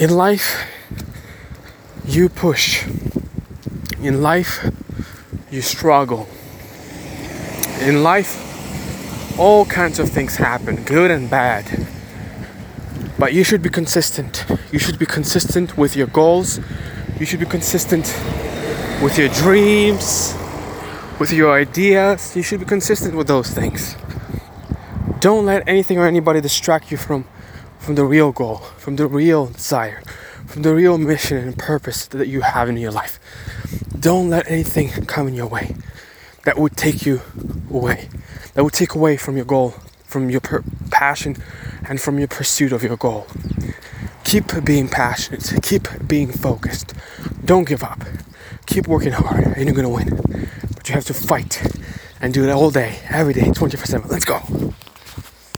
In life, you push. In life, you struggle. In life, all kinds of things happen, good and bad. But you should be consistent. You should be consistent with your goals. You should be consistent with your dreams, with your ideas. You should be consistent with those things. Don't let anything or anybody distract you from from the real goal, from the real desire, from the real mission and purpose that you have in your life. Don't let anything come in your way that would take you away, that would take away from your goal, from your per- passion, and from your pursuit of your goal. Keep being passionate, keep being focused. Don't give up. Keep working hard, and you're gonna win. But you have to fight and do it all day, every day, 24 7. Let's go.